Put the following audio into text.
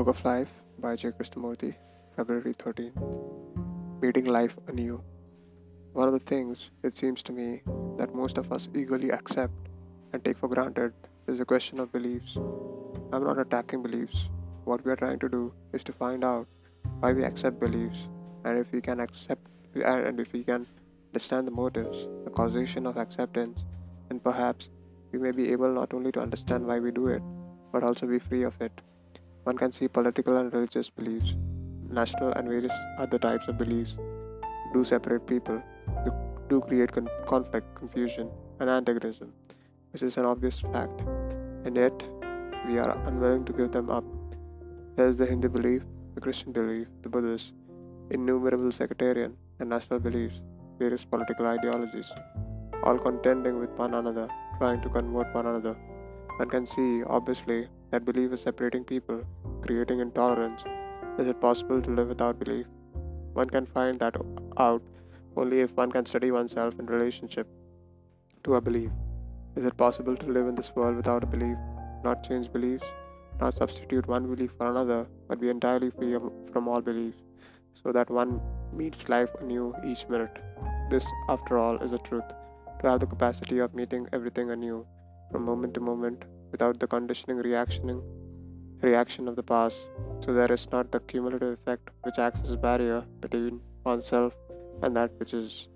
Book of Life by J. Krishnamurti, February 13. Meeting life anew. One of the things, it seems to me, that most of us eagerly accept and take for granted is the question of beliefs. I'm not attacking beliefs. What we are trying to do is to find out why we accept beliefs and if we can accept and if we can understand the motives, the causation of acceptance, and perhaps we may be able not only to understand why we do it, but also be free of it. One can see political and religious beliefs, national and various other types of beliefs do separate people, do, create con- conflict, confusion, and antagonism, which is an obvious fact, and yet we are unwilling to give them up. There is the Hindu belief, the Christian belief, the Buddhist, innumerable sectarian and national beliefs, various political ideologies, all contending with one another, trying to convert one another. One can see, obviously, that belief is separating people, creating intolerance. Is it possible to live without belief? One can find that out only if one can study oneself in relationship to a belief. Is it possible to live in this world without a belief, not change beliefs, not substitute one belief for another, but be entirely free from all beliefs, so that one meets life anew each minute? This, after all, is the truth. To have the capacity of meeting everything anew, from moment to moment, without the conditioning reactioning reaction of the past, so there is not the cumulative effect which acts as a barrier between oneself and that which is